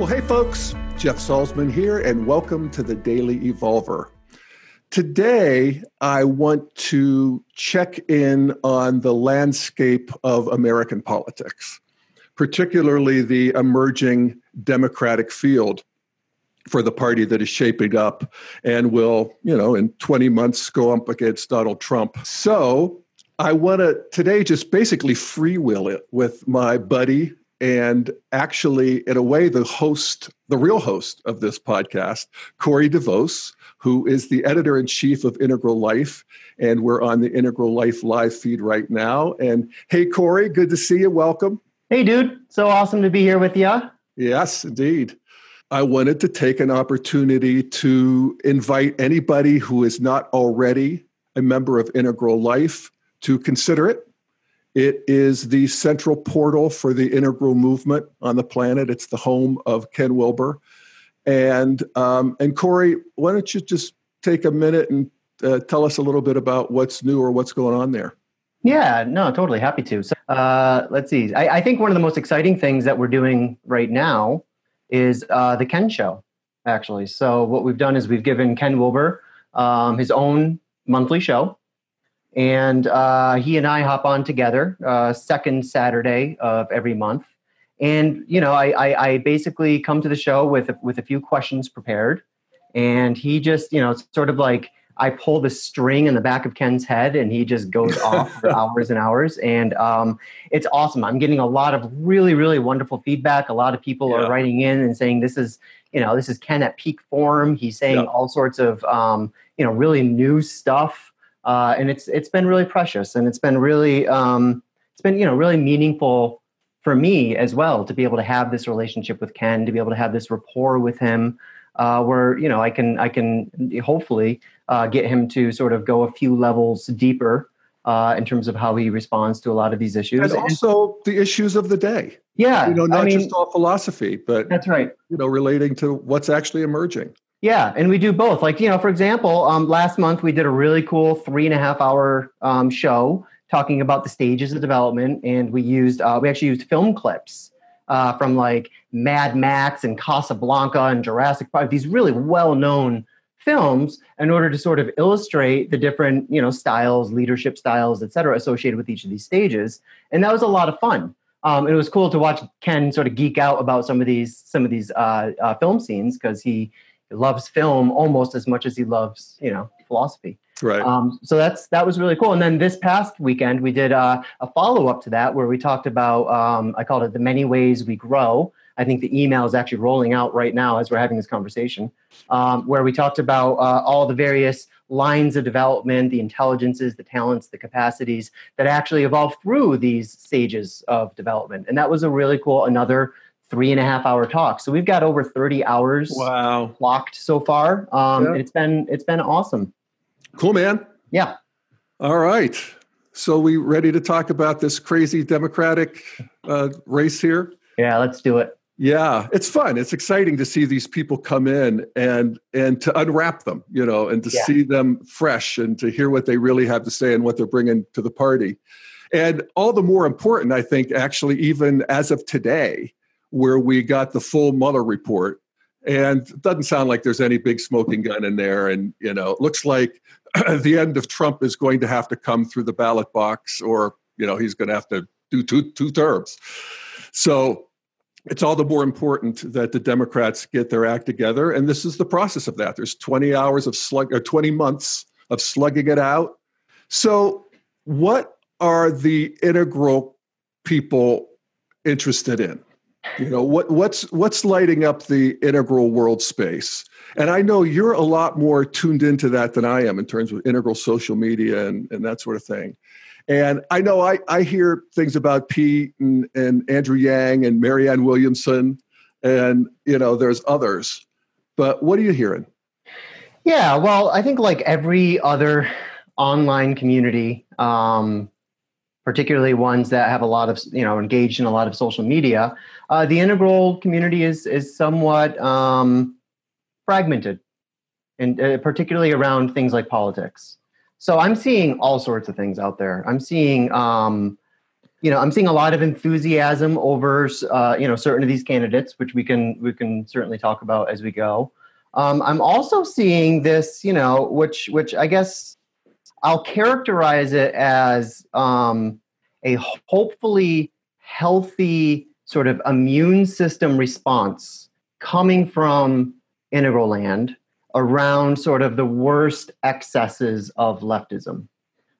Well, hey, folks, Jeff Salzman here, and welcome to the Daily Evolver. Today, I want to check in on the landscape of American politics, particularly the emerging Democratic field for the party that is shaping up and will, you know, in 20 months go up against Donald Trump. So I want to today just basically freewheel it with my buddy, and actually, in a way, the host, the real host of this podcast, Corey DeVos, who is the editor in chief of Integral Life. And we're on the Integral Life live feed right now. And hey, Corey, good to see you. Welcome. Hey, dude. So awesome to be here with you. Yes, indeed. I wanted to take an opportunity to invite anybody who is not already a member of Integral Life to consider it it is the central portal for the integral movement on the planet. It's the home of Ken Wilber. And, um, and Corey, why don't you just take a minute and uh, tell us a little bit about what's new or what's going on there? Yeah, no, totally happy to. So, uh, let's see. I, I, think one of the most exciting things that we're doing right now is uh, the Ken Show, actually. So, what we've done is we've given Ken Wilber um, his own monthly show and uh, he and I hop on together uh, second Saturday of every month. And you know, I, I, I, basically come to the show with with a few questions prepared, and he just you know sort of like I pull the string in the back of Ken's head, and he just goes off for hours and hours, and um, it's awesome. I'm getting a lot of really really wonderful feedback. A lot of people yeah. are writing in and saying this is you know this is Ken at peak form. He's saying yeah. all sorts of um, you know really new stuff uh, and it's it's been really precious, and it's been really um, it's been you know really meaningful for me as well to be able to have this relationship with Ken, to be able to have this rapport with him, uh, where you know I can I can hopefully uh, get him to sort of go a few levels deeper uh, in terms of how he responds to a lot of these issues, and also the issues of the day. Yeah, you know, not I mean, just all philosophy, but that's right. You know, relating to what's actually emerging. Yeah, and we do both. Like, you know, for example, um, last month we did a really cool three and a half hour um, show talking about the stages of development, and we used uh, we actually used film clips uh, from like Mad Max and Casablanca and Jurassic Park, these really well known films, in order to sort of illustrate the different you know styles, leadership styles, et cetera, associated with each of these stages, and that was a lot of fun. Um, it was cool to watch Ken sort of geek out about some of these some of these uh, uh film scenes because he loves film almost as much as he loves you know philosophy. Right. Um, so that's that was really cool. And then this past weekend we did uh, a follow-up to that where we talked about um, i called it the many ways we grow. I think the email is actually rolling out right now as we're having this conversation um, where we talked about uh, all the various lines of development the intelligences the talents the capacities that actually evolve through these stages of development. And that was a really cool another three and a half hour talk. So we've got over 30 hours wow. locked so far. Um, yeah. It's been it's been awesome. Cool, man. Yeah. All right. So we ready to talk about this crazy Democratic uh, race here? Yeah, let's do it. Yeah, it's fun. It's exciting to see these people come in and and to unwrap them, you know, and to yeah. see them fresh and to hear what they really have to say and what they're bringing to the party. And all the more important, I think, actually, even as of today, where we got the full Mueller report. And it doesn't sound like there's any big smoking gun in there. And, you know, it looks like the end of Trump is going to have to come through the ballot box or, you know, he's going to have to do two, two terms. So it's all the more important that the Democrats get their act together. And this is the process of that. There's 20 hours of slug or 20 months of slugging it out. So, what are the integral people interested in? You know what what's what's lighting up the integral world space? And i know you're a lot more tuned into that than i am in terms of integral social media and, and that sort of thing. And i know i, I hear things about pete and, and andrew yang and marianne williamson and you know there's others. But what are you hearing? Yeah well i think like every other online community um, particularly ones that have a lot of you know engaged in a lot of social media uh, the integral community is is somewhat um, fragmented and uh, particularly around things like politics so i'm seeing all sorts of things out there i'm seeing um, you know, I'm seeing a lot of enthusiasm over, uh, you know, certain of these candidates, which we can we can certainly talk about as we go. Um, I'm also seeing this, you know, which which I guess I'll characterize it as um, a hopefully healthy sort of immune system response coming from Integral Land around sort of the worst excesses of leftism,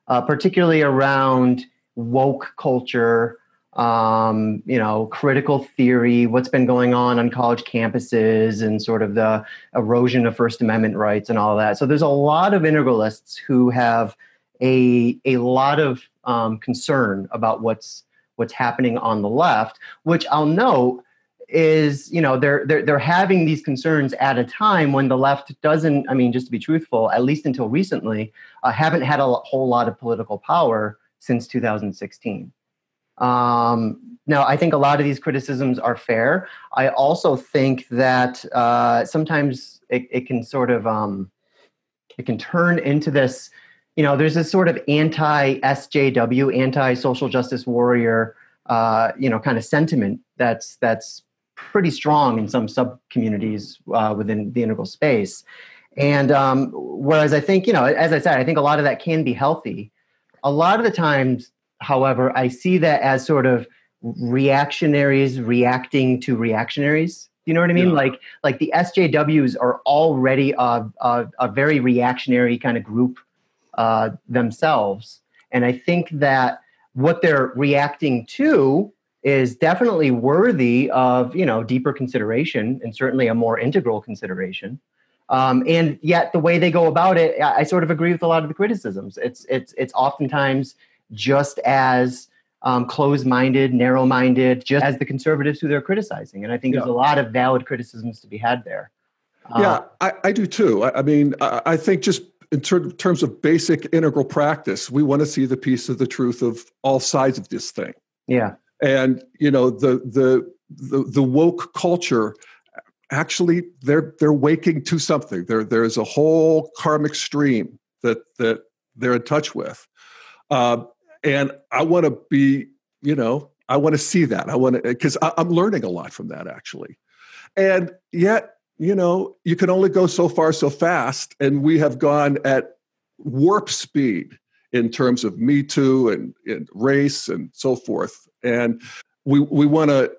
uh, particularly around woke culture, um, you know, critical theory, what's been going on on college campuses, and sort of the erosion of First Amendment rights and all that. So there's a lot of integralists who have a a lot of um, concern about what's what's happening on the left, which I'll note is you know they're they're they're having these concerns at a time when the left doesn't i mean just to be truthful at least until recently uh, haven't had a whole lot of political power since 2016 um, now i think a lot of these criticisms are fair i also think that uh, sometimes it, it, can sort of um, it can turn into this you know there's this sort of anti sjw anti social justice warrior uh, you know kind of sentiment that's that's pretty strong in some sub communities uh, within the integral space. And um, whereas I think, you know, as I said, I think a lot of that can be healthy. A lot of the times, however, I see that as sort of reactionaries reacting to reactionaries. You know what I mean? Yeah. Like, like the SJWs are already a, a, a very reactionary kind of group uh, themselves, and I think that what they're reacting to is definitely worthy of you know deeper consideration and certainly a more integral consideration. Um, and yet the way they go about it, I, I, sort of agree with a lot of the criticisms. It's it's it's oftentimes just as um, closed-minded, narrow-minded, just as the conservatives who they're criticizing. And I think yeah. there's a lot of valid criticisms to be had there. yeah, uh, I, I, do too. I, I mean, I, I, think just in ter- terms of basic integral practice, we want to see the piece of the truth of all sides of this thing. Yeah and you know the the the, the woke culture actually they're they're waking to something there there's a whole karmic stream that that they're in touch with uh, and i want to be you know i want to see that. I want to because i'm learning a lot from that actually. And yet you know you can only go so far so fast and we have gone at warp speed in terms of me too and, and race and so forth. And we we want to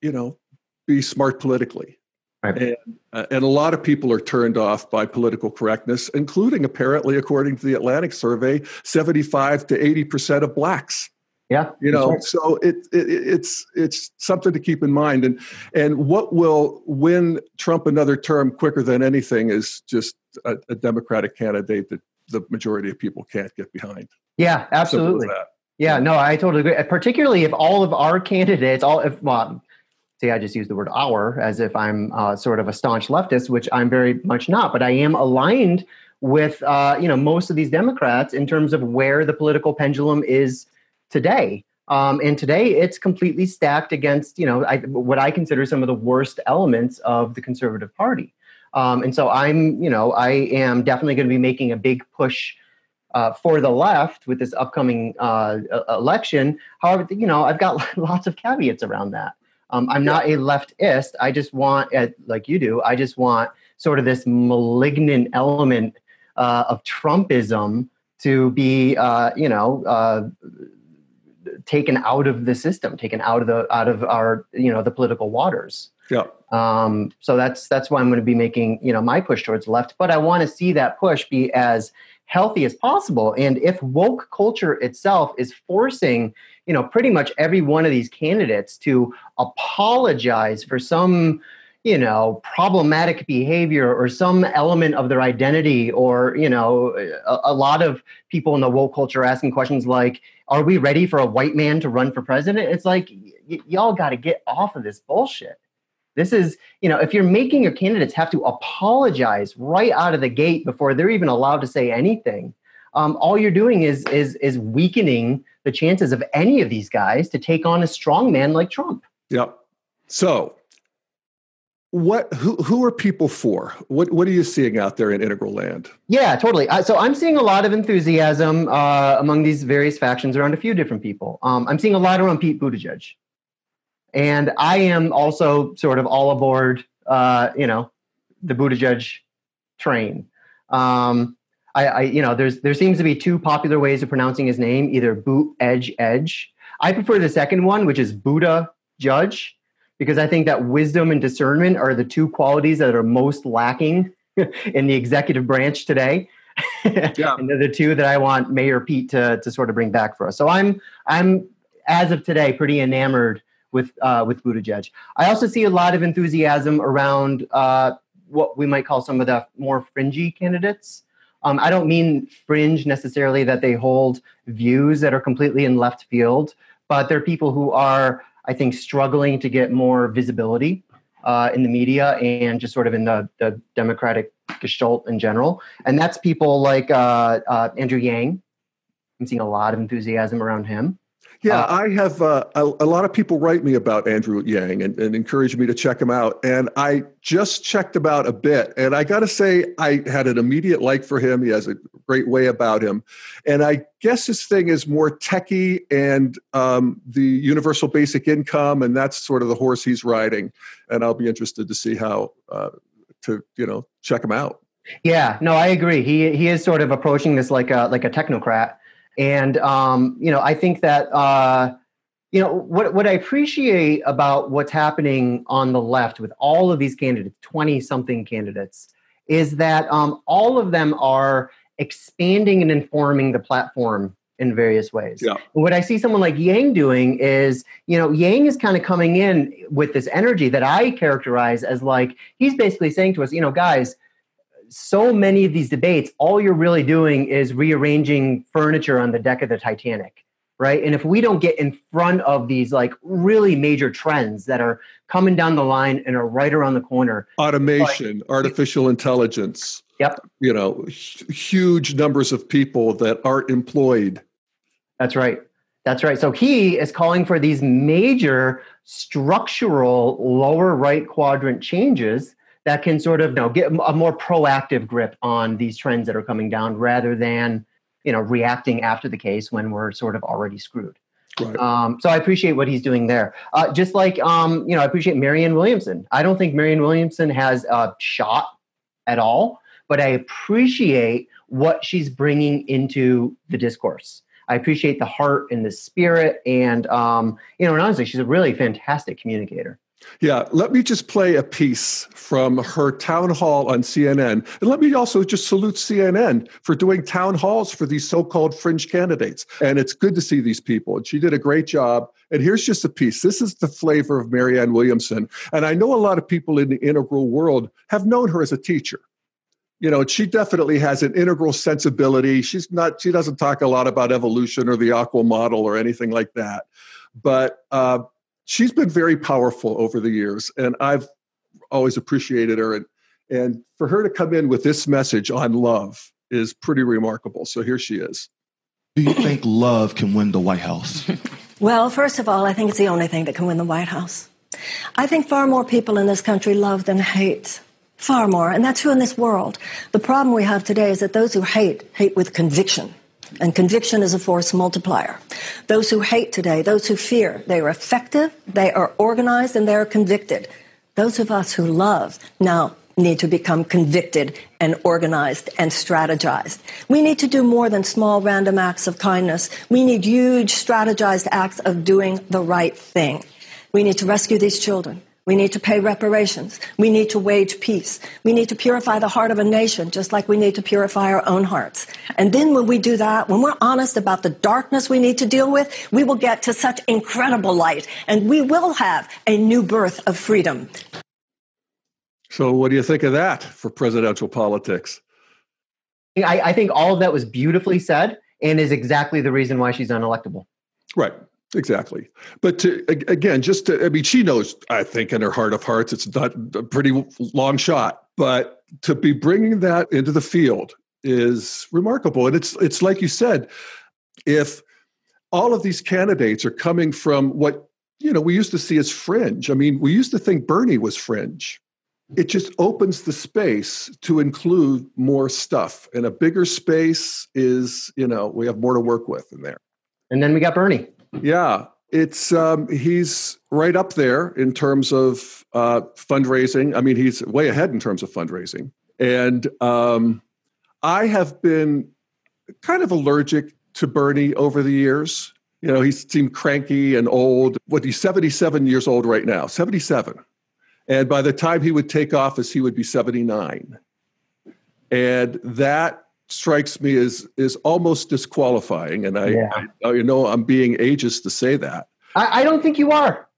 you know be smart politically right. and, uh, and a lot of people are turned off by political correctness including apparently according to the atlantic survey 75 to 80 percent of blacks yeah you know right. so it, it, it's it's something to keep in mind and and what will win trump another term quicker than anything is just a, a democratic candidate that the majority of people can't get behind yeah absolutely yeah, no, I totally agree. Particularly if all of our candidates, all if well, see, I just use the word "our" as if I'm uh, sort of a staunch leftist, which I'm very much not. But I am aligned with uh, you know most of these Democrats in terms of where the political pendulum is today. Um, and today, it's completely stacked against you know I, what I consider some of the worst elements of the Conservative Party. Um, and so I'm you know I am definitely going to be making a big push uh, for the left with this upcoming uh, election. However, you know, I've got lots of caveats around that. Um, I'm not a leftist. I just want, uh, like you do, I just want sort of this malignant element uh, of Trumpism to be, uh, you know, uh, taken out of the system, taken out of the out of our, you know, the political waters. Yeah. Um, so that's that's why I'm going to be making, you know, my push towards left. But I want to see that push be as healthy as possible. And if woke culture itself is forcing, you know, pretty much every one of these candidates to apologize for some, you know, problematic behavior or some element of their identity, or, you know, a, a lot of people in the woke culture asking questions like, are we ready for a white man to run for president? It's like, y- y'all got to get off of this bullshit. This is, you know, if you're making your candidates have to apologize right out of the gate before they're even allowed to say anything, um, all you're doing is is is weakening the chances of any of these guys to take on a strong man like Trump. Yep. So what who who are people for? What what are you seeing out there in integral land? Yeah, totally. Uh, so I'm seeing a lot of enthusiasm uh, among these various factions around a few different people. Um, I'm seeing a lot around Pete Buttigieg, and I am also sort of all aboard. Uh, you know, the Buttigieg train. Um, I, I, you know, there's there seems to be two popular ways of pronouncing his name, either boot edge edge. I prefer the second one, which is Buddha Judge because I think that wisdom and discernment are the two qualities that are most lacking in the executive branch today. Yeah. and they're the two that I want Mayor Pete to, to sort of bring back for us. So I'm I'm as of today pretty enamored with uh, with Buttigieg. I also see a lot of enthusiasm around uh, what we might call some of the more fringy candidates. Um, I don't mean fringe necessarily that they hold views that are completely in left field, but they're people who are I think, struggling to get more visibility uh, in the media and just sort of in the, the Democratic gestalt in general. And that's people like uh, uh, Andrew Yang. I'm seeing a lot of enthusiasm around him. Yeah, uh, I have uh, a, a, lot of people write me about Andrew Yang and, and, encourage me to check him out. And I just checked him out a bit. And I got to say, I had an immediate like for him. He has a great way about him. And I guess his thing is more techie and um, the universal basic income. And that's sort of the horse he's riding. And I'll be interested to see how uh, to, you know, check him out. Yeah, no, I agree. He he is sort of approaching this like a like a technocrat and um, you know, I think that uh, you know what what I appreciate about what's happening on the left with all of these candidates, twenty something candidates, is that um, all of them are expanding and informing the platform in various ways. Yeah. What I see someone like Yang doing is, you know, Yang is kind of coming in with this energy that I characterize as like he's basically saying to us, you know, guys, so many of these debates, all you're really doing is rearranging furniture on the deck of the Titanic, right? And if we don't get in front of these like really major trends that are coming down the line and are right around the corner, automation, like, artificial intelligence, yep, you know, huge numbers of people that aren't employed. That's right. That's right. So he is calling for these major structural lower right quadrant changes that can sort of you know, get a more proactive grip on these trends that are coming down rather than you know reacting after the case when we're sort of already screwed. Right. Um, so I appreciate what he's doing there. Uh, just like um, you know, I appreciate Marianne Williamson. I don't think Marianne Williamson has a shot at all, but I appreciate what she's bringing into the discourse. I appreciate the heart and the spirit, and um, you know, and honestly, she's a really fantastic communicator. Yeah, let me just play a piece from her town hall on CNN. And let me also just salute CNN for doing town halls for these so called fringe candidates. And it's good to see these people. And she did a great job. And here's just a piece. This is the flavor of Marianne Williamson. And I know a lot of people in the integral world have known her as a teacher. You know, she definitely has an integral sensibility. She's not, she doesn't talk a lot about evolution or the AQAL model or anything like that. But uh, she's been very powerful over the years, and I've always appreciated her. And, and for her to come in with this message on love is pretty remarkable. So here she is. Do you think love can win the White House? well, first of all, I think it's the only thing that can win the White House. I think far more people in this country love than hate. Far more. And that's true in this world. The problem we have today is that those who hate, hate with conviction. And conviction is a force multiplier. Those who hate today, those who fear, they are effective, they are organized, and they are convicted. Those of us who love now need to become convicted and organized and strategized. We need to do more than small random acts of kindness. We need huge strategized acts of doing the right thing. We need to rescue these children. We need to pay reparations. We need to wage peace. We need to purify the heart of a nation, just like we need to purify our own hearts. And then when we do that, when we're honest about the darkness we need to deal with, we will get to such incredible light and we will have a new birth of freedom. So, what do you think of that for presidential politics? I, I think all of that was beautifully said and is exactly the reason why she's unelectable. Right. Exactly. But to, again, just to, I mean, she knows, I think, in her heart of hearts, it's not a pretty long shot. But to be bringing that into the field is remarkable. And it's, it's like you said, if all of these candidates are coming from what, you know, we used to see as fringe. I mean, we used to think Bernie was fringe. it just opens the space to include more stuff. And a bigger space is, you know, we have more to work with in there. And then we got Bernie. Yeah, it's um, he's right up there in terms of uh, fundraising. I mean, he's way ahead in terms of fundraising. And um, I have been kind of allergic to Bernie over the years. You know, he seemed cranky and old. What he's 77 years old right now, 77. And by the time he would take office, he would be 79. And that strikes me as is almost disqualifying. And I, yeah. I oh, you know I'm being ageist to say that. I, I don't think you are.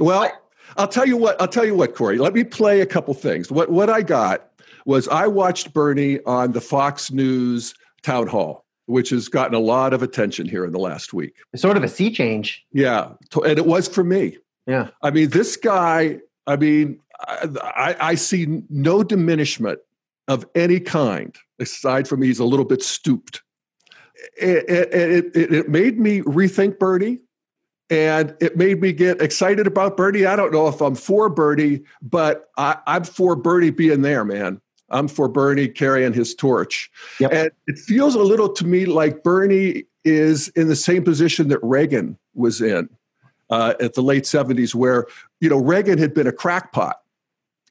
Well, I, I'll tell you what. I'll tell you what, Corey. Let me play a couple things. What what I got was I watched Bernie on the Fox News town hall, which has gotten a lot of attention here in the last week. It's sort of a sea change. Yeah, and it was for me. Yeah. I mean, this guy. I mean, I, I see no diminishment of any kind aside from he's a little bit stooped. It, it, it, it, made me rethink Bernie and it made me get excited about Bernie. I don't know if I'm for Bernie, but I, am for Bernie being there, man. I'm for Bernie carrying his torch. Yep. And it feels a little to me like Bernie is in the same position that Reagan was in uh, at the late 70s, where, you know, Reagan had been a crackpot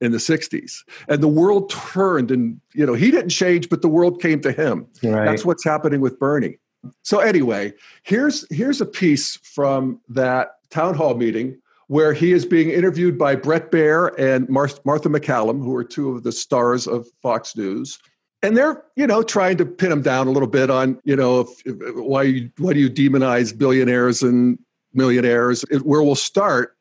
in the 60s and the world turned and you know he didn't change but the world came to him. Right. that's what's happening with bernie. So anyway here's here's a piece from that town hall meeting where he is being interviewed by Bret Baier and Mar- martha mccallum who are two of the stars of fox news. And they're you know trying to pin him down a little bit on you know if, if, why why do you demonize billionaires and millionaires? It, where we'll start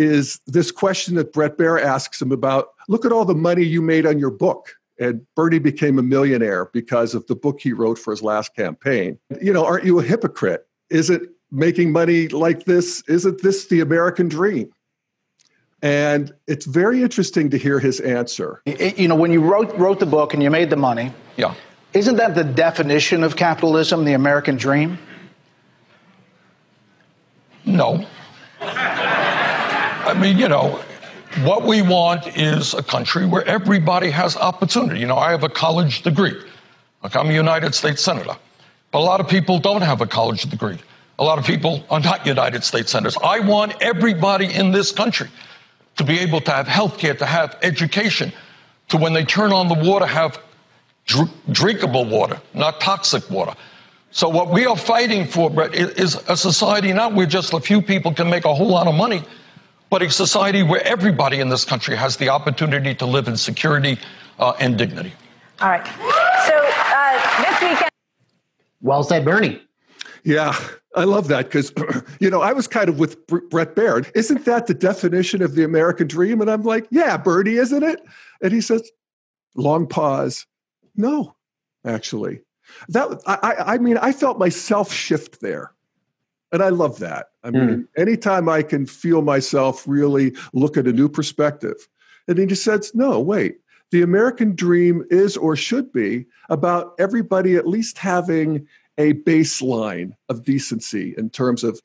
is this question that Bret Baier asks him about look at all the money you made on your book. And Bernie became a millionaire because of the book he wrote for his last campaign. You know, aren't you a hypocrite? Isn't making money like this, isn't this the American dream? And it's very interesting to hear his answer. You know, when you wrote wrote the book and you made the money, yeah. Isn't that the definition of capitalism, the American dream? No. I mean, you know, what we want is a country where everybody has opportunity. You know, I have a college degree. Like I'm a United States Senator. But a lot of people don't have a college degree. A lot of people are not United States Senators. I want everybody in this country to be able to have health care, to have education, to when they turn on the water, have dr- drinkable water, not toxic water. So what we are fighting for, Bret, is a society not where just a few people can make a whole lot of money, but a society where everybody in this country has the opportunity to live in security uh, and dignity. All right. So uh, this weekend. Well said, Bernie. Yeah, I love that because, you know, I was kind of with Bret Baier. Isn't that the definition of the American dream? And I'm like, yeah, Bernie, isn't it? And he says, long pause. No, actually. That I, I mean, I felt myself shift there. And I love that. I hmm. mean, mm. anytime I can feel myself really look at a new perspective. And he just says, no, wait, the American dream is or should be about everybody at least having a baseline of decency in terms of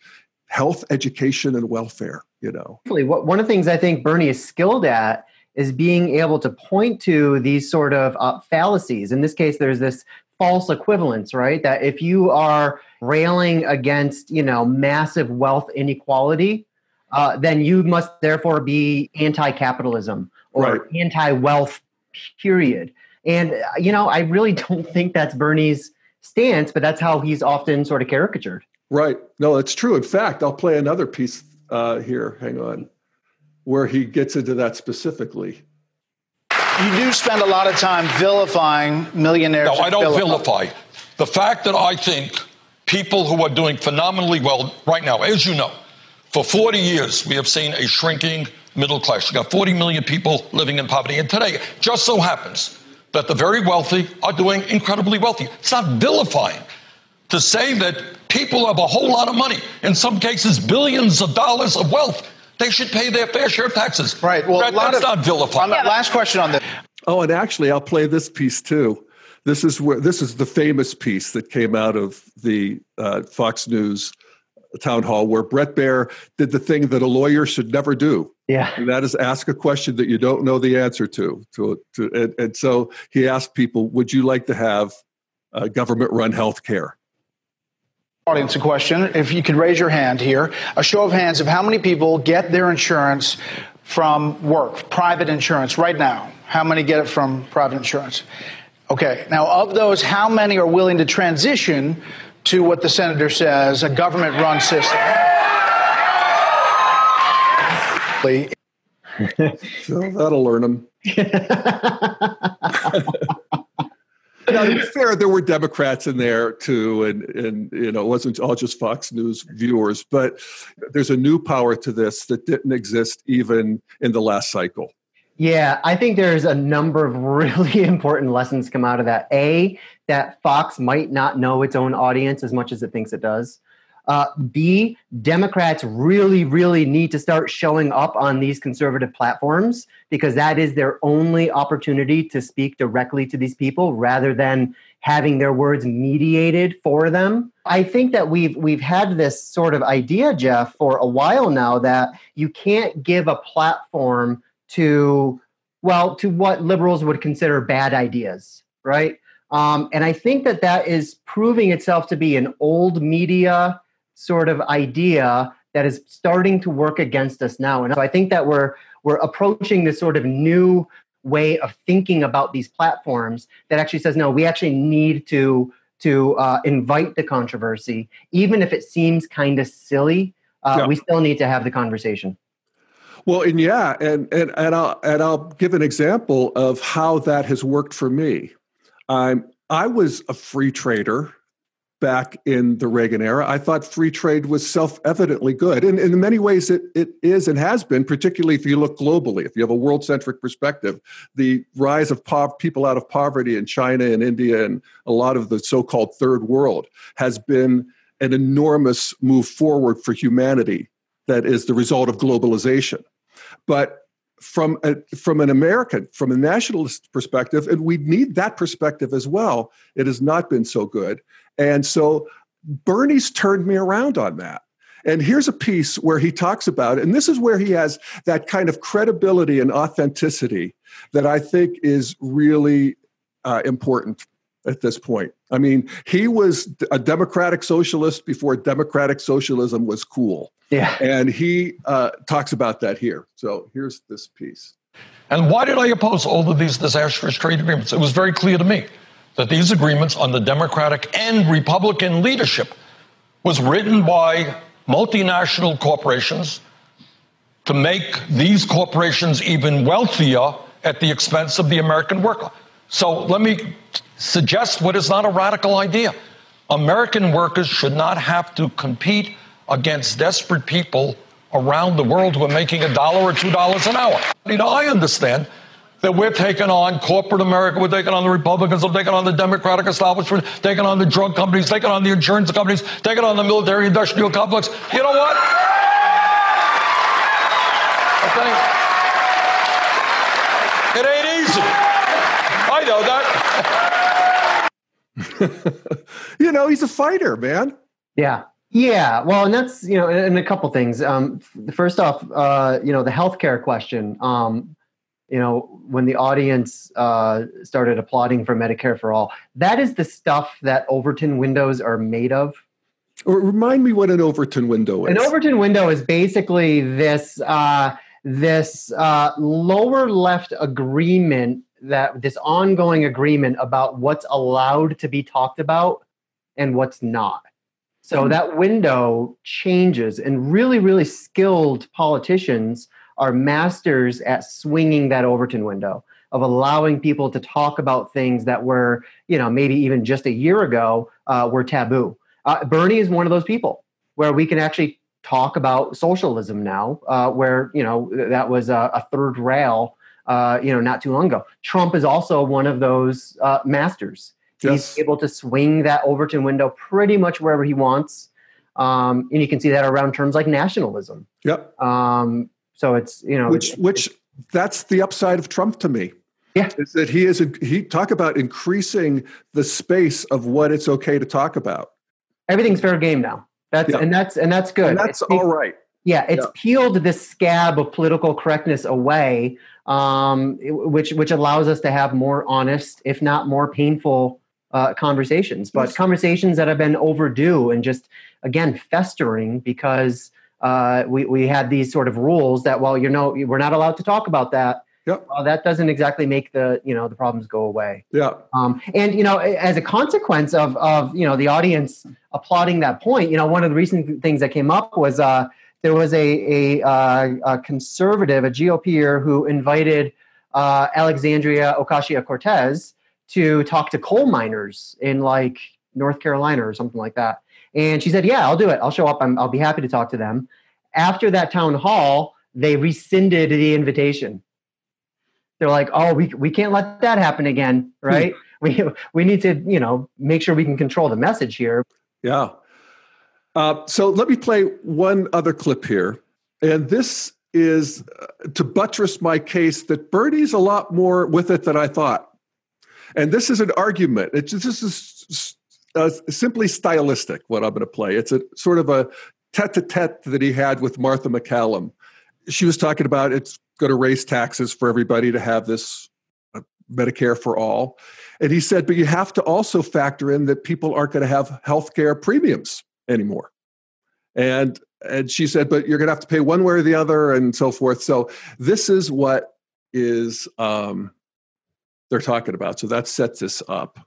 health, education, and welfare, you know. One of the things I think Bernie is skilled at is being able to point to these sort of uh, fallacies. In this case, there's this false equivalence, right? That if you are railing against, you know, massive wealth inequality, uh, then you must therefore be anti-capitalism or right. anti-wealth, period. And uh, you know, I really don't think that's Bernie's stance, but that's how he's often sort of caricatured. Right. No, it's true. In fact, I'll play another piece uh, here. Hang on, where he gets into that specifically you do spend a lot of time vilifying millionaires. No, I don't vilify. The fact that I think people who are doing phenomenally well right now, as you know, for 40 years, we have seen a shrinking middle class. You got 40 million people living in poverty. And today, just so happens that the very wealthy are doing incredibly wealthy. It's not vilifying to say that people have a whole lot of money, in some cases, billions of dollars of wealth they should pay their fair share of taxes. Right. Well, that, that's of, not vilifying. Last question on this. Oh, and actually, I'll play this piece too. This is where this is the famous piece that came out of the uh, Fox News town hall where Bret Baier did the thing that a lawyer should never do. Yeah. And that is ask a question that you don't know the answer to. To, to and, and so he asked people, would you like to have uh, government run health care? Audience, a question. If you could raise your hand here, a show of hands of how many people get their insurance from work, private insurance, right now. How many get it from private insurance? Okay, now of those, how many are willing to transition to what the senator says, a government run system? so that'll learn them. now, to be fair, there were Democrats in there too, and and you know it wasn't all just Fox News viewers. But there's a new power to this that didn't exist even in the last cycle. Yeah, I think there's a number of really important lessons come out of that. A, that Fox might not know its own audience as much as it thinks it does. Uh, B, Democrats really, really need to start showing up on these conservative platforms because that is their only opportunity to speak directly to these people rather than having their words mediated for them. I think that we've we've had this sort of idea, Jeff, for a while now that you can't give a platform to well to what liberals would consider bad ideas, right? Um, and I think that that is proving itself to be an old media sort of idea that is starting to work against us now. And so I think that we're we're approaching this sort of new way of thinking about these platforms that actually says no, we actually need to to uh, invite the controversy, even if it seems kind of silly. Uh, yeah. We still need to have the conversation. Well, and yeah, and and and I'll and I'll give an example of how that has worked for me. I'm I was a free trader back in the Reagan era. I thought free trade was self evidently good. And, in many ways, it, it is and has been, particularly if you look globally. If you have a world centric perspective, the rise of po- people out of poverty in China and India and a lot of the so called third world has been an enormous move forward for humanity that is the result of globalization. But from a, from an American, from a nationalist perspective, and we need that perspective as well. It has not been so good, and so Bernie's turned me around on that. And here's a piece where he talks about it, and this is where he has that kind of credibility and authenticity that I think is really uh, important at this point. I mean, he was a democratic socialist before democratic socialism was cool. Yeah. And he uh, talks about that here. So here's this piece. And why did I oppose all of these disastrous trade agreements? It was very clear to me that these agreements on the Democratic and Republican leadership was written by multinational corporations to make these corporations even wealthier at the expense of the American worker. So let me suggest what is not a radical idea. American workers should not have to compete against desperate people around the world who are making a dollar or two dollars an hour. You know, I understand that we're taking on corporate America, we're taking on the Republicans, we're taking on the Democratic establishment, taking on the drug companies, taking on the insurance companies, taking on the military industrial complex. You know what? It ain't easy. I know that. you know, he's a fighter, man. Yeah. Yeah, well, and that's you know, and a couple things. Um, first off, uh, you know, the healthcare question. Um, you know, when the audience uh, started applauding for Medicare for all, that is the stuff that Overton windows are made of. Or remind me what an Overton window is. An Overton window is basically this uh, this uh, lower left agreement that this ongoing agreement about what's allowed to be talked about and what's not. So mm-hmm. that window changes, and really, really skilled politicians are masters at swinging that Overton window of allowing people to talk about things that were, you know, maybe even just a year ago uh, were taboo. Uh, Bernie is one of those people where we can actually talk about socialism now, uh, where you know that was a, a third rail, uh, you know, not too long ago. Trump is also one of those uh, masters Yes. He's able to swing that Overton window pretty much wherever he wants. Um, and you can see that around terms like nationalism. Yep. Um, so it's you know which which that's the upside of Trump to me. Yeah, is that he is he talk about increasing the space of what it's okay to talk about. Everything's fair game now. That's and that's and that's good. And that's all right. Yeah, it's Yeah. peeled this scab of political correctness away, um, which which allows us to have more honest, if not more painful, uh, conversations. But Yes. conversations that have been overdue and just again festering because uh, we we had these sort of rules that well, you know, we're not allowed to talk about that. Yep. Well, that doesn't exactly make the you know the problems go away. Yeah. Um, and you know, as a consequence of of you know the audience applauding that point, you know, one of the recent things that came up was uh, there was a a, uh, a conservative, a GOPer, who invited uh, Alexandria Ocasio Cortez to talk to coal miners in like North Carolina or something like that. And she said, "Yeah, I'll do it. I'll show up. I'm, I'll be happy to talk to them." After that town hall, they rescinded the invitation they're like, oh, we we can't let that happen again, right? we we need to, you know, make sure we can control the message here. Yeah. Uh, so let me play one other clip here. And this is uh, to buttress my case that Bernie's a lot more with it than I thought. And this is an argument. It's, this is uh, simply stylistic, what I'm going to play. It's a sort of a tete a tete that he had with Martha McCallum. She was talking about it's going to raise taxes for everybody to have this uh, Medicare for all. And he said, but you have to also factor in that people aren't going to have health care premiums anymore. And and she said, but you're going to have to pay one way or the other, and so forth. So this is what is um, they're talking about. So that sets this up.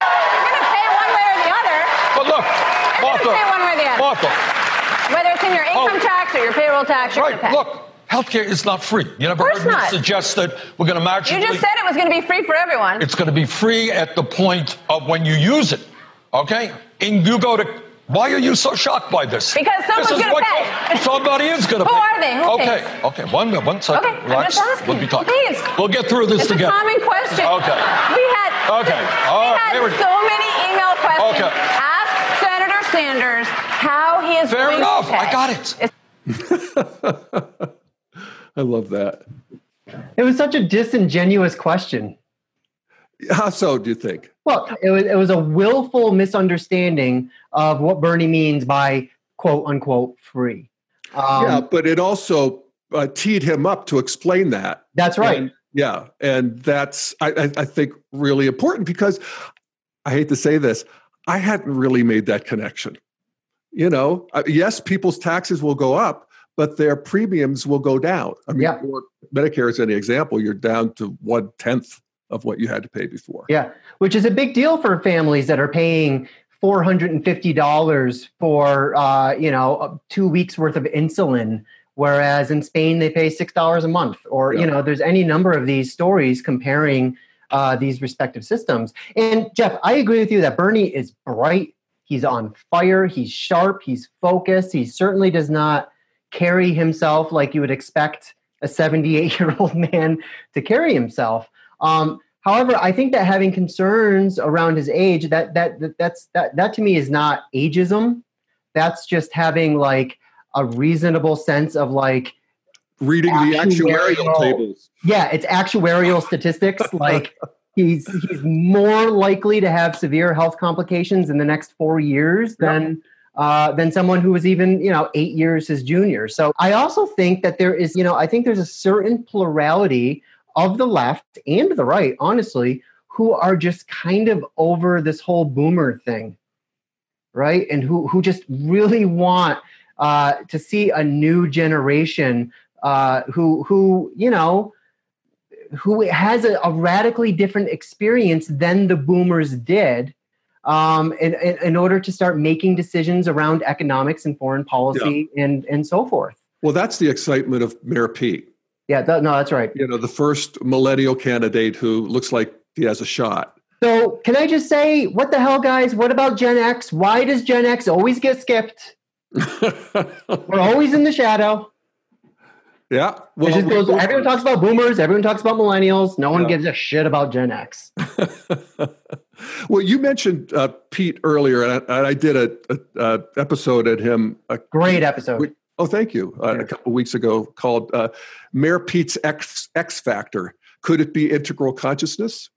You're going to pay one way or the other. But look, You're going to Martha, pay one way or the other. Martha, Whether it's in your income Oh. tax or your payroll tax, you're right, going to pay. look, healthcare is not free. You never course heard me suggest that we're going to magically. you just said it was going to be free for everyone. It's going to be free at the point of when you use it. Okay? And you go to. Why are you so shocked by this? Because someone's This is gonna pay. Somebody is going to Who pay. are they? Who okay, pays? okay. One minute, one second. Okay, I'm Relax. just asking. We'll be talking. Please. We'll get through this it's together. a common question. Okay. We had Okay. we All right, had here we go. so many email questions. Okay. Ask Senator Sanders how he is Fair going enough. to pay. I got it. I love that. It was such a disingenuous question. How so, do you think? Well, it was, it was a willful misunderstanding of what Bernie means by quote unquote free. Um, yeah, but it also uh, teed him up to explain that. That's right. And- yeah, and that's I, I, think really important because I hate to say this, I hadn't really made that connection. You know, uh, yes, people's taxes will go up, but their premiums will go down. I mean, Yeah. Medicare is any example. You're down to one tenth of what you had to pay before. Yeah, which is a big deal for families that are paying four hundred and fifty dollars for uh, you know two weeks worth of insulin, whereas in Spain they pay six dollars a month. Or Yeah. you know, there's any number of these stories comparing uh, these respective systems. And Jeff, I agree with you that Bernie is bright. He's on fire. He's sharp. He's focused. He certainly does not carry himself like you would expect a 78 year old man to carry himself. Um, however, I think that having concerns around his age that, that that that's that that to me is not ageism. That's just having like a reasonable sense of like Reading the actuarial Actuarial. tables. yeah, it's actuarial statistics. Like he's he's more likely to have severe health complications in the next four years than uh, than someone who was even you know eight years his junior. So I also think that there is you know I think there's a certain plurality of the left and the right, honestly, who are just kind of over this whole boomer thing, right? And who who just really want uh, to see a new generation uh, who who you know who has a, a radically different experience than the boomers did um, in, in, in order to start making decisions around economics and foreign policy and, and so forth. Well, that's the excitement of Mayor Pete. Yeah, that, no, that's right. You know, the first millennial candidate who looks like he has a shot. So, can I just say, what the hell, guys? What about Gen X? Why does Gen X always get skipped? We're always in the shadow. yeah. It just goes, everyone talks about boomers, everyone talks about millennials. No one Yeah. gives a shit about Gen X. well, you mentioned uh, Pete earlier, and I, and I did a, a, a episode at him. A, Great episode. Oh, thank you. Uh, A couple weeks ago, called uh, Mayor Pete's X X Factor. Could it be integral consciousness?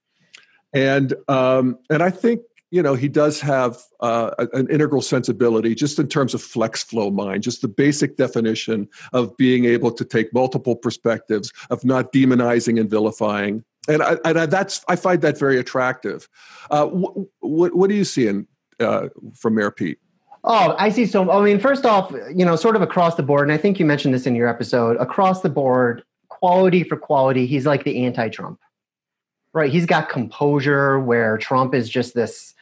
And um, and I think you know he does have uh, an integral sensibility just in terms of flex flow mind just the basic definition of being able to take multiple perspectives of not demonizing and vilifying and I, and I, that's I find that very attractive. Uh, what, what, what do you see in uh, from Mayor Pete? Oh, I see. So, I mean, first off, you know, sort of across the board, and I think you mentioned this in your episode. Across the board, quality for quality, he's like the anti-Trump, right? He's got composure, where Trump is just this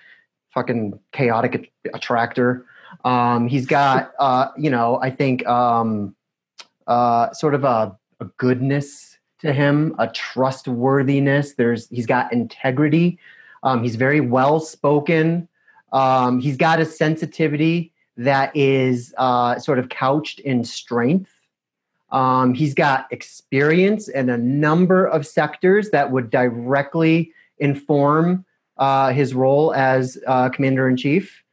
fucking chaotic attractor. Um, he's got, uh, you know, I think um, uh, sort of a, a goodness to him, a trustworthiness. There's he's got integrity. Um, he's very well spoken. Um, he's got a sensitivity that is uh, sort of couched in strength. Um, he's got experience in a number of sectors that would directly inform uh, his role as uh, commander in chief.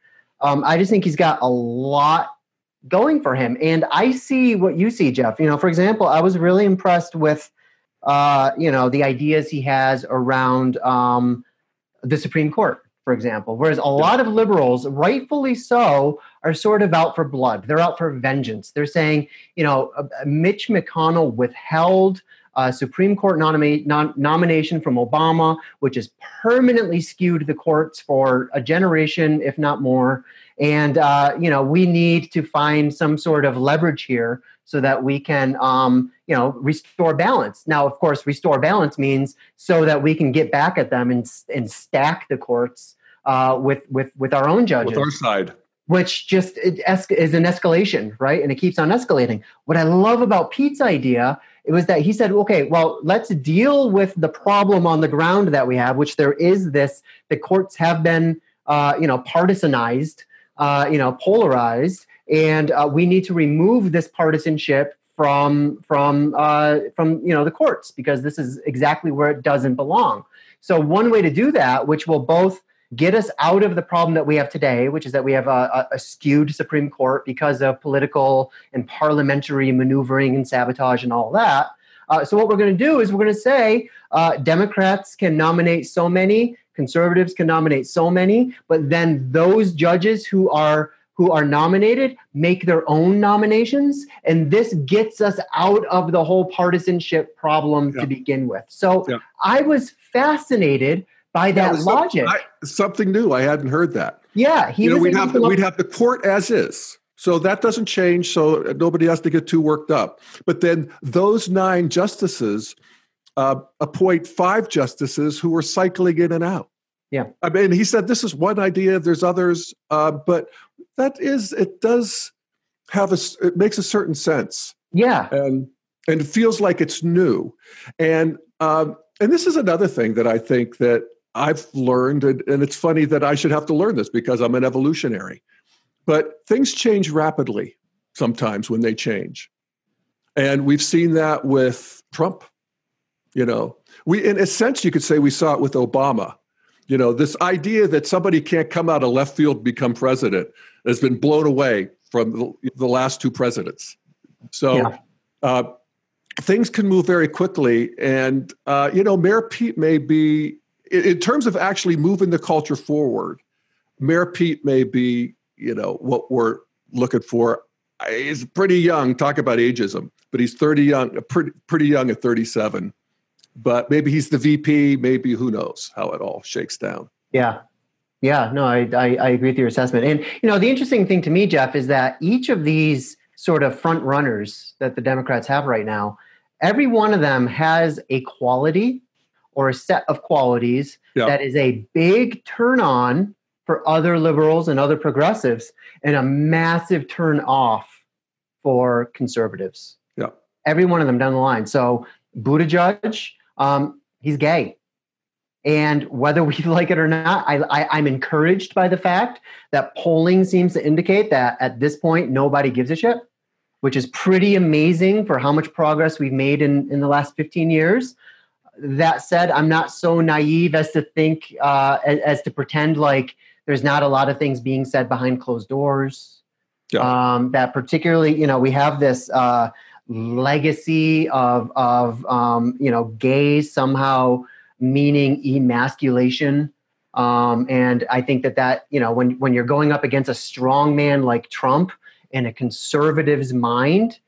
Um, I just think he's got a lot going for him. And I see what you see, Jeff. You know, for example, I was really impressed with, uh, you know, the ideas he has around um, the Supreme Court for example. Whereas a lot of liberals, rightfully so, are sort of out for blood. They're out for vengeance. They're saying, you know, uh, Mitch McConnell withheld a Supreme Court non, nomination from Obama, which has permanently skewed the courts for a generation, if not more. And, uh, you know, we need to find some sort of leverage here so that we can, um, you know, restore balance. Now, of course, restore balance means so that we can get back at them and, and stack the courts uh, with, with, with our own judges. With our side. Which just is an escalation, right? And it keeps on escalating. What I love about Pete's idea it was that he said, okay, well, let's deal with the problem on the ground that we have, which there is this, the courts have been, uh, you know, partisanized, uh, you know, polarized, and uh, we need to remove this partisanship from from uh, from you know the courts because this is exactly where it doesn't belong. So one way to do that, which will both get us out of the problem that we have today, which is that we have a, a skewed Supreme Court because of political and parliamentary maneuvering and sabotage and all that. Uh, so what we're going to do is we're going to say uh, Democrats can nominate so many, conservatives can nominate so many, but then those judges who are who are nominated make their own nominations. And this gets us out of the whole partisanship problem yeah. to begin with. So yeah. i was fascinated by that, that logic. I, something new. I hadn't heard that. Yeah he you know, we'd, have the, we'd have the court as is. So that doesn't change so nobody has to get too worked up. But then those nine justices uh, appoint five justices who are cycling in and out yeah. I mean, he said this is one idea. There's others, uh, but that is it does have a it makes a certain sense. Yeah. And and it feels like it's new. And um and this is another thing that i think that i've learned and, and it's funny that i should have to learn this because i'm an evolutionary but things change rapidly sometimes when they change. And we've seen that with trump you know. We in a sense you could say we saw it with obama you know this idea that somebody can't come out of left field become president has been blown away from the, last two presidents. So yeah. uh, things can move very quickly. And, uh, you know, Mayor Pete may be, in, in terms of actually moving the culture forward, Mayor Pete may be, you know, what we're looking for. He's pretty young, talk about ageism, but he's 30 young, pretty, pretty young at 37. But maybe he's the VP, maybe who knows how it all shakes down. Yeah, yeah, no, I, I, I agree with your assessment. And you know, the interesting thing to me, Jeff, is that each of these sort of front runners that the Democrats have right now, every one of them has a quality or a set of qualities yeah. that is a big turn on for other liberals and other progressives and a massive turn off for conservatives. Yeah. Every one of them down the line. So Buttigieg, um, he's gay. And whether we like it or not, I, I, am encouraged by the fact that polling seems to indicate that at this point, nobody gives a shit, which is pretty amazing for how much progress we've made in, in the last 15 years. That said, I'm not so naive as to think, uh, as, as, to pretend like there's not a lot of things being said behind closed doors. Yeah. Um, that particularly, you know, we have this uh, legacy of, of um, you know, gays somehow meaning emasculation Um, and I think that that you know when when you're going up against a strong man like Trump in a conservative's mind,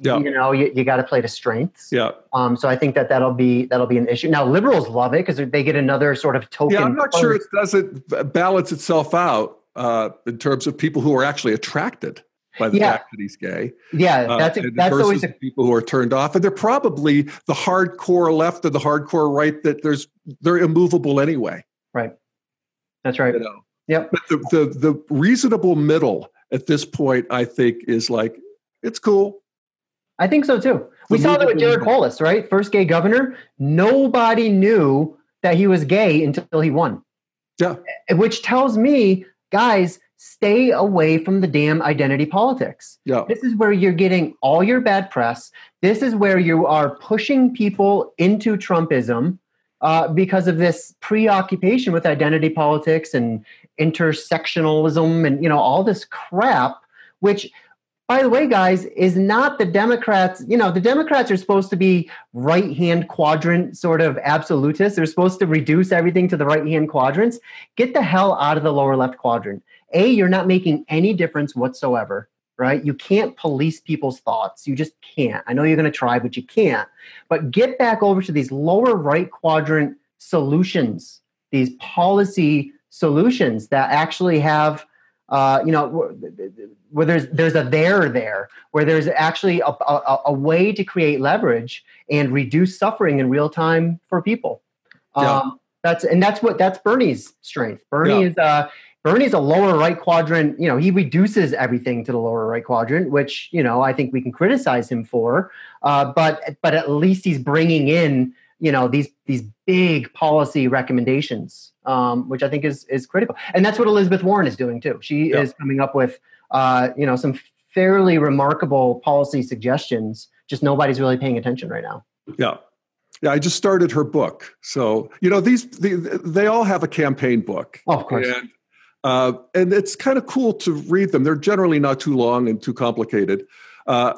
Yeah. you know you, you got to play to strengths. Yeah. Um, so I think that that'll be that'll be an issue. Now liberals love it because they get another sort of token. Yeah, I'm not sure it doesn't balance itself out uh, in terms of people who are actually attracted by the Yeah. fact that he's gay. Yeah, uh, that's and that's always a, people who are turned off, and they're probably the hardcore left or the hardcore right that there's they're immovable anyway. right. That's right. You know, Yep. but the, the the reasonable middle at this point, I think, is like it's cool. I think so too. We saw that with Jared Polis, right? First gay governor. Nobody knew that he was gay until he won. Yeah. Which tells me, guys, stay away from the damn identity politics. Yeah, This is where you're getting all your bad press. This is where you are pushing people into Trumpism uh, because of this preoccupation with identity politics and intersectionalism and you know all this crap. Which, by the way, guys, is not the Democrats. You know, the Democrats are supposed to be right hand quadrant sort of absolutists. They're supposed to reduce everything to the right hand quadrants. Get the hell out of the lower left quadrant. A, you're not making any difference whatsoever right? You can't police people's thoughts. You just can't. I know you're going to try, but you can't. But get back over to these lower right quadrant solutions, these policy solutions that actually have, uh, you know, where- there's there's a there there, where there's actually a, a, a way to create leverage and reduce suffering in real time for people. Yeah. Um, that's and that's what that's Bernie's strength. Bernie Yeah. is uh, Bernie's a lower right quadrant. You know, he reduces everything to the lower right quadrant, which you know I think we can criticize him for. Uh, but but at least he's bringing in you know these these big policy recommendations, um, which I think is is critical. And that's what Elizabeth Warren is doing too. She Yeah. is coming up with uh, you know some fairly remarkable policy suggestions. Just nobody's really paying attention right now. yeah, yeah. I just started her book, so you know these the, they all have a campaign book. Oh, of course. And, uh, and it's kind of cool to read them. They're generally not too long and too complicated. Uh,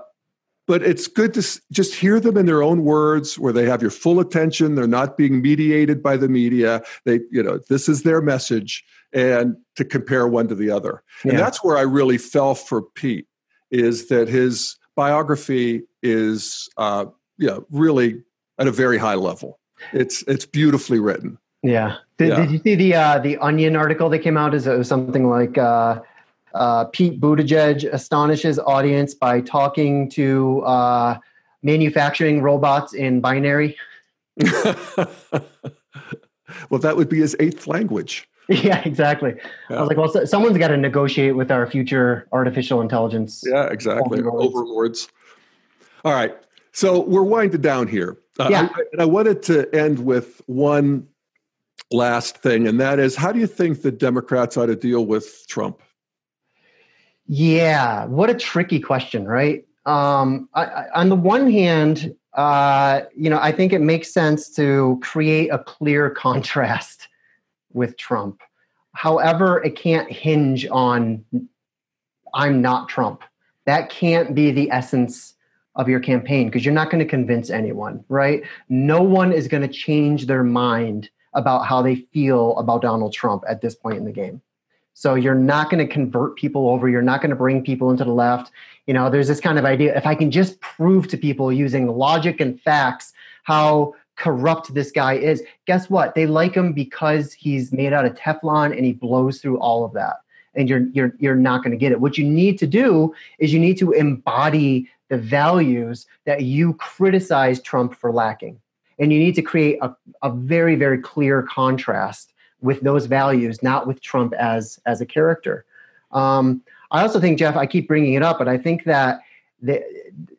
but it's good to s- just hear them in their own words where they have your full attention. They're not being mediated by the media. They, you know, this is their message and to compare one to the other. And that's where I really fell for Pete is that his biography is, uh, yeah, really at a very high level. It's, it's beautifully written. Yeah. Did, Yeah. did you see the uh, the Onion article that came out? Is it was something like uh, uh, Pete Buttigieg astonishes audience by talking to uh, manufacturing robots in binary? well, that would be his eighth language. yeah, exactly. I was like, well, so, someone's got to negotiate with our future artificial intelligence. Yeah, exactly. Overlords. Overlords. All right. So we're winding down here. Uh, Yeah. I, and I wanted to end with one last thing, and that is how do you think the Democrats ought to deal with Trump? Yeah, what a tricky question, right? Um, I, I, on the one hand, uh, you know, I think it makes sense to create a clear contrast with Trump. However, it can't hinge on I'm not Trump. That can't be the essence of your campaign because you're not going to convince anyone, right? No one is going to change their mind about how they feel about Donald Trump at this point in the game. So you're not going to convert people over. You're not going to bring people into the left. You know, there's this kind of idea if I can just prove to people using logic and facts how corrupt this guy is, guess what? They like him because he's made out of Teflon and he blows through all of that. And you're you're you're not going to get it. What you need to do is you need to embody the values that you criticize Trump for lacking. And you need to create a, a very, very clear contrast with those values, not with Trump as as a character. Um, I also think, Jeff, I keep bringing it up, but I think that the,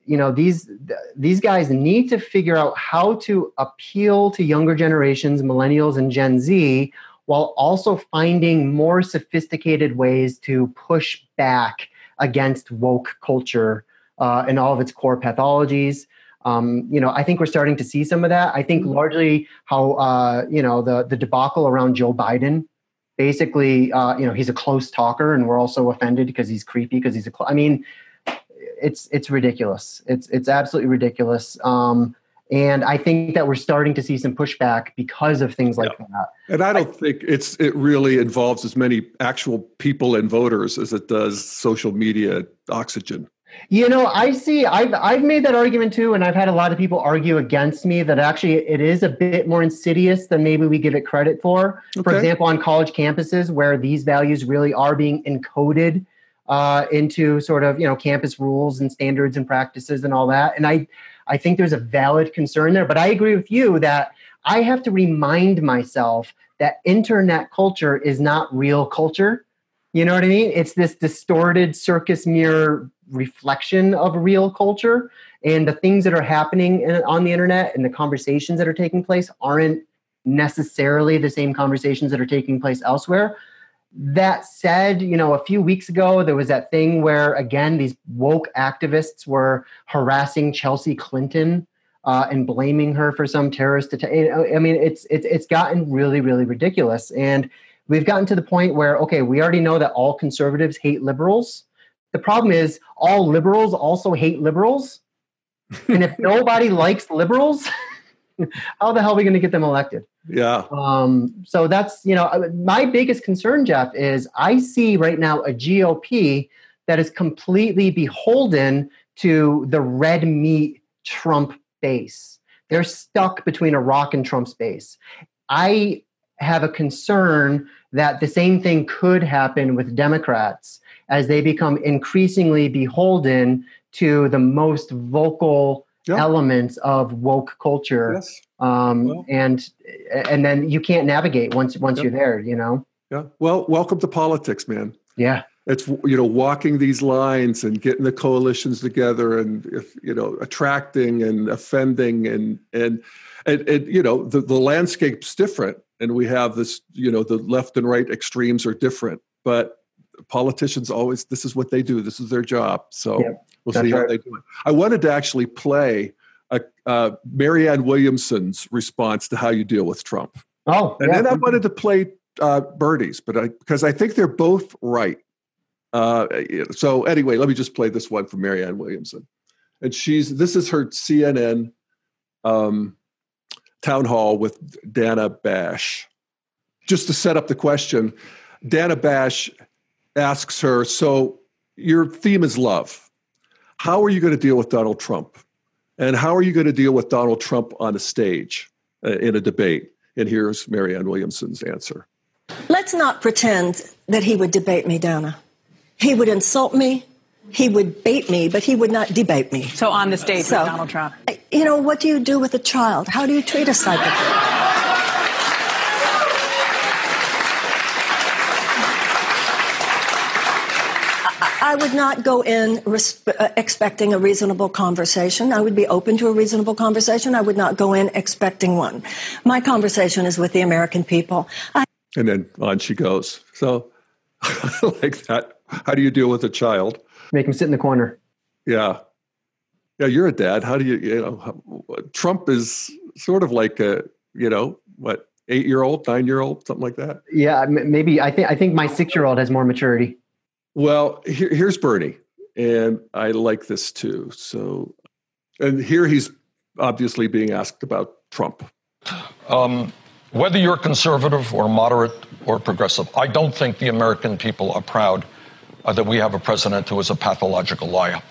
you know these these guys need to figure out how to appeal to younger generations, millennials and Gen Z, while also finding more sophisticated ways to push back against woke culture uh, and all of its core pathologies. Um, you know, I think we're starting to see some of that. I think largely how uh, you know the the debacle around Joe Biden. Basically, uh, you know, he's a close talker, and we're also offended because he's creepy because he's a. Cl- I mean, it's it's ridiculous. It's it's absolutely ridiculous. Um, And I think that we're starting to see some pushback because of things like yeah. that. And I don't I, think it's it really involves as many actual people and voters as it does social media oxygen. You know, I see. I've I've made that argument too, and I've had a lot of people argue against me that actually it is a bit more insidious than maybe we give it credit for. Okay. For example, on college campuses where these values really are being encoded uh, into sort of you know campus rules and standards and practices and all that. And I I think there's a valid concern there, but I agree with you that I have to remind myself that internet culture is not real culture. You know what I mean? It's this distorted circus mirror reflection of real culture and the things that are happening in, on the internet and the conversations that are taking place aren't necessarily the same conversations that are taking place elsewhere. That said you know a few weeks ago there was that thing where again these woke activists were harassing chelsea clinton uh, and blaming her for some terrorist attack i mean it's, it's it's gotten really really ridiculous. And we've gotten to the point where okay we already know that all conservatives hate liberals the problem is all liberals also hate liberals. and if nobody likes liberals, how the hell are we going to get them elected? Yeah. Um, so that's, you know, uh, my biggest concern, Jeff, is I see right now a GOP that is completely beholden to the red meat Trump base. They're stuck between a rock and Trump's base. I have a concern that the same thing could happen with Democrats as they become increasingly beholden to the most vocal elements of woke culture. Yes. Um, well. and and then you can't navigate once once you're there, you know. Yeah. Well, welcome to politics, man. Yeah. It's you know walking these lines and getting the coalitions together and if you know attracting and offending and and and, and you know the, the landscape's different and we have this you know the left and right extremes are different but politicians always this is what they do this is their job so we'll see right. how they do it i wanted to actually play a, uh, marianne williamson's response to how you deal with trump oh and yeah. then i wanted to play uh, Bernie's, but I because I think they're both right. Uh, so anyway, let me just play this one from Marianne Williamson, and she's this is her CNN um, town hall with Dana Bash. Just to set up the question, Dana Bash asks her, So your theme is love. How are you going to deal with Donald Trump? And how are you going to deal with Donald Trump on a stage uh, in a debate? And here's Marianne Williamson's answer. Let's not pretend that he would debate me, Donna. He would insult me. He would bait me, but he would not debate me. So on the stage so, with Donald Trump. You know, what do you do with a child? How do you treat a psychopath? I would not go in resp- uh, expecting a reasonable conversation. I would be open to a reasonable conversation. I would not go in expecting one. My conversation is with the American people. I- and then on she goes. So, like that. How do you deal with a child? Make him sit in the corner. Yeah. Yeah, you're a dad. How do you, you know, Trump is sort of like a, you know, what, eight year old, nine year old, something like that? Yeah, maybe. I think, I think my six year old has more maturity. Well, here, here's Bernie, and I like this too. So, and here he's obviously being asked about Trump. Um, whether you're conservative or moderate or progressive, I don't think the American people are proud uh, that we have a president who is a pathological liar.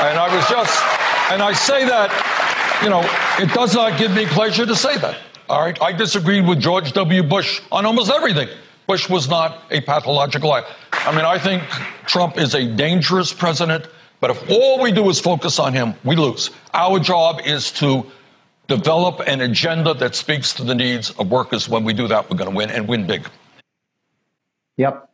And I was just, and I say that, you know, it does not give me pleasure to say that. All right. I disagreed with George W. Bush on almost everything. Bush was not a pathological liar. I mean, I think Trump is a dangerous president, but if all we do is focus on him, we lose. Our job is to develop an agenda that speaks to the needs of workers. When we do that, we're going to win and win big. Yep.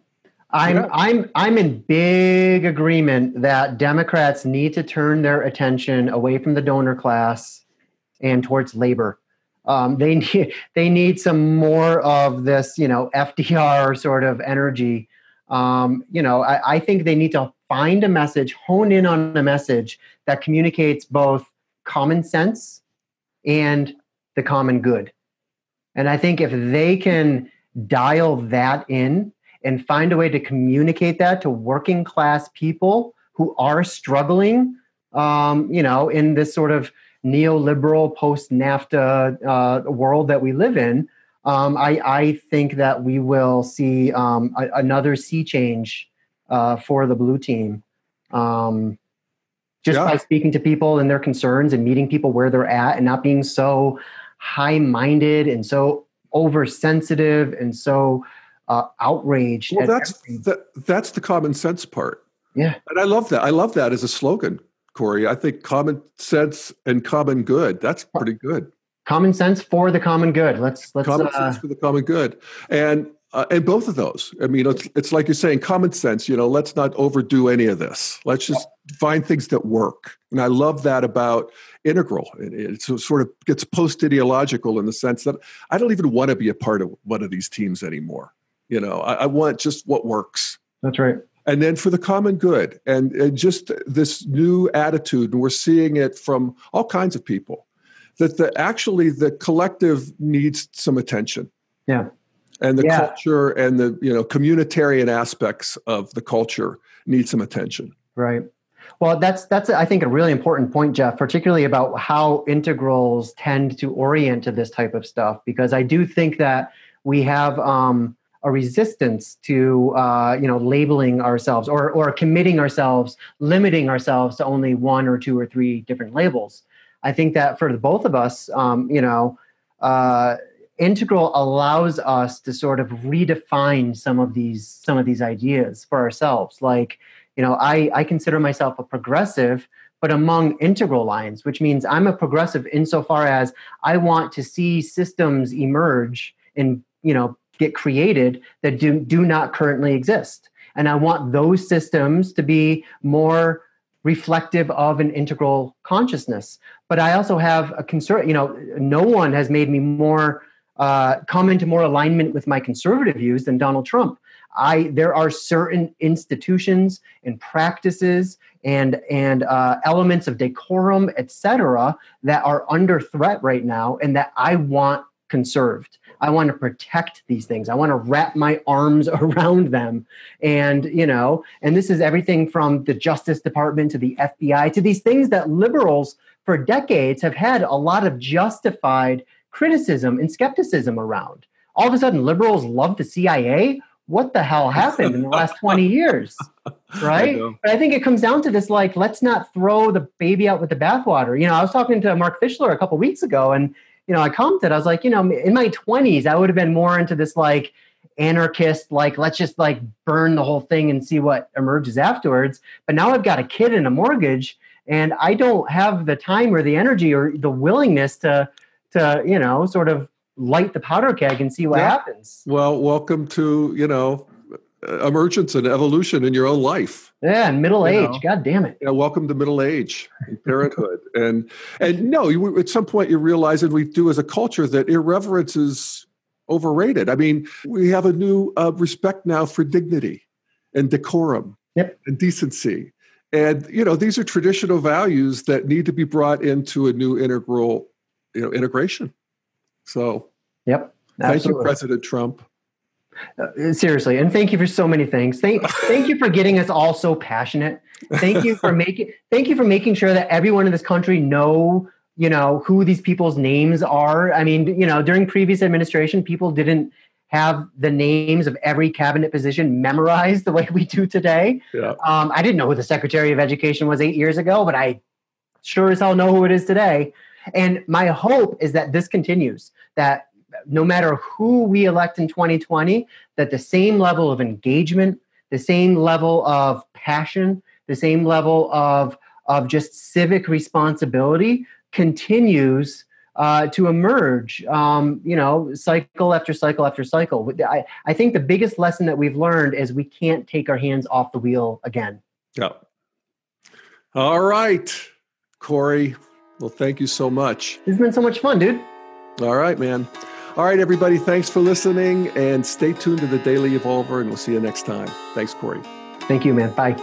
I'm. I'm I'm in big agreement that Democrats need to turn their attention away from the donor class and towards labor. Um, they need they need some more of this, you know, FDR sort of energy. Um, you know, I, I think they need to find a message, hone in on a message that communicates both common sense and the common good. And I think if they can dial that in and find a way to communicate that to working class people who are struggling, um, you know, in this sort of neoliberal post NAFTA uh, world that we live in, um, I, I, think that we will see um, a, another sea change uh, for the blue team. Um, just yeah. by speaking to people and their concerns and meeting people where they're at and not being so high minded and so oversensitive and so uh, outraged. Well, that's the, that's the common sense part. Yeah, and I love that. I love that as a slogan, Corey. I think common sense and common good. That's pretty good. Common sense for the common good. Let's let's common uh, sense for the common good, and uh, and both of those. I mean, it's, it's like you're saying, common sense. You know, let's not overdo any of this. Let's just find things that work. And I love that about integral. It, it sort of gets post ideological in the sense that I don't even want to be a part of one of these teams anymore. You know, I, I want just what works. That's right. And then for the common good, and, and just this new attitude, and we're seeing it from all kinds of people, that the actually the collective needs some attention. Yeah and the yeah. culture and the you know communitarian aspects of the culture need some attention right well that's that's i think a really important point jeff particularly about how integrals tend to orient to this type of stuff because i do think that we have um, a resistance to uh, you know labeling ourselves or or committing ourselves limiting ourselves to only one or two or three different labels. I think that for the both of us um, you know uh, integral allows us to sort of redefine some of these some of these ideas for ourselves. Like you know i i consider myself a progressive but among integral lines which means i'm a progressive insofar as i want to see systems emerge and you know get created that do do not currently exist and i want those systems to be more reflective of an integral consciousness but i also have a concern you know no one has made me more uh, come into more alignment with my conservative views than Donald Trump. I there are certain institutions and practices and and uh, elements of decorum, etc., that are under threat right now, and that I want conserved. I want to protect these things. I want to wrap my arms around them. And, you know, and this is everything from the Justice Department to the FBI to these things that liberals for decades have had a lot of justified criticism and skepticism around. All of a sudden, liberals love the CIA. What the hell happened in the last 20 years? Right? I but I think it comes down to this like, let's not throw the baby out with the bathwater. You know, I was talking to Mark Fischler a couple weeks ago, and, you know, I commented, I was like, you know, in my 20s, I would have been more into this like anarchist, like, let's just like burn the whole thing and see what emerges afterwards. But now I've got a kid and a mortgage, and I don't have the time or the energy or the willingness to to you know sort of light the powder keg and see what yeah. happens. Well, welcome to you know emergence and evolution in your own life. Yeah, and middle age. Know? God damn it. Yeah, welcome to middle age and parenthood. and and no, you, at some point you realize, and we do as a culture, that irreverence is overrated. I mean, we have a new uh, respect now for dignity and decorum yep. and decency. And you know, these are traditional values that need to be brought into a new integral you know integration. So, yep. Absolutely. Thank you, President Trump. Uh, seriously, and thank you for so many things. Thank, thank you for getting us all so passionate. Thank you for making thank you for making sure that everyone in this country know you know who these people's names are. I mean, you know, during previous administration, people didn't have the names of every cabinet position memorized the way we do today. Yeah. Um, I didn't know who the Secretary of Education was eight years ago, but I sure as hell know who it is today. And my hope is that this continues, that no matter who we elect in 2020, that the same level of engagement, the same level of passion, the same level of, of just civic responsibility continues uh, to emerge, um, you know, cycle after cycle after cycle. I, I think the biggest lesson that we've learned is we can't take our hands off the wheel again. Yeah. All right, Corey. Well, thank you so much. It's been so much fun, dude. All right, man. All right, everybody. Thanks for listening and stay tuned to the Daily Evolver, and we'll see you next time. Thanks, Corey. Thank you, man. Bye.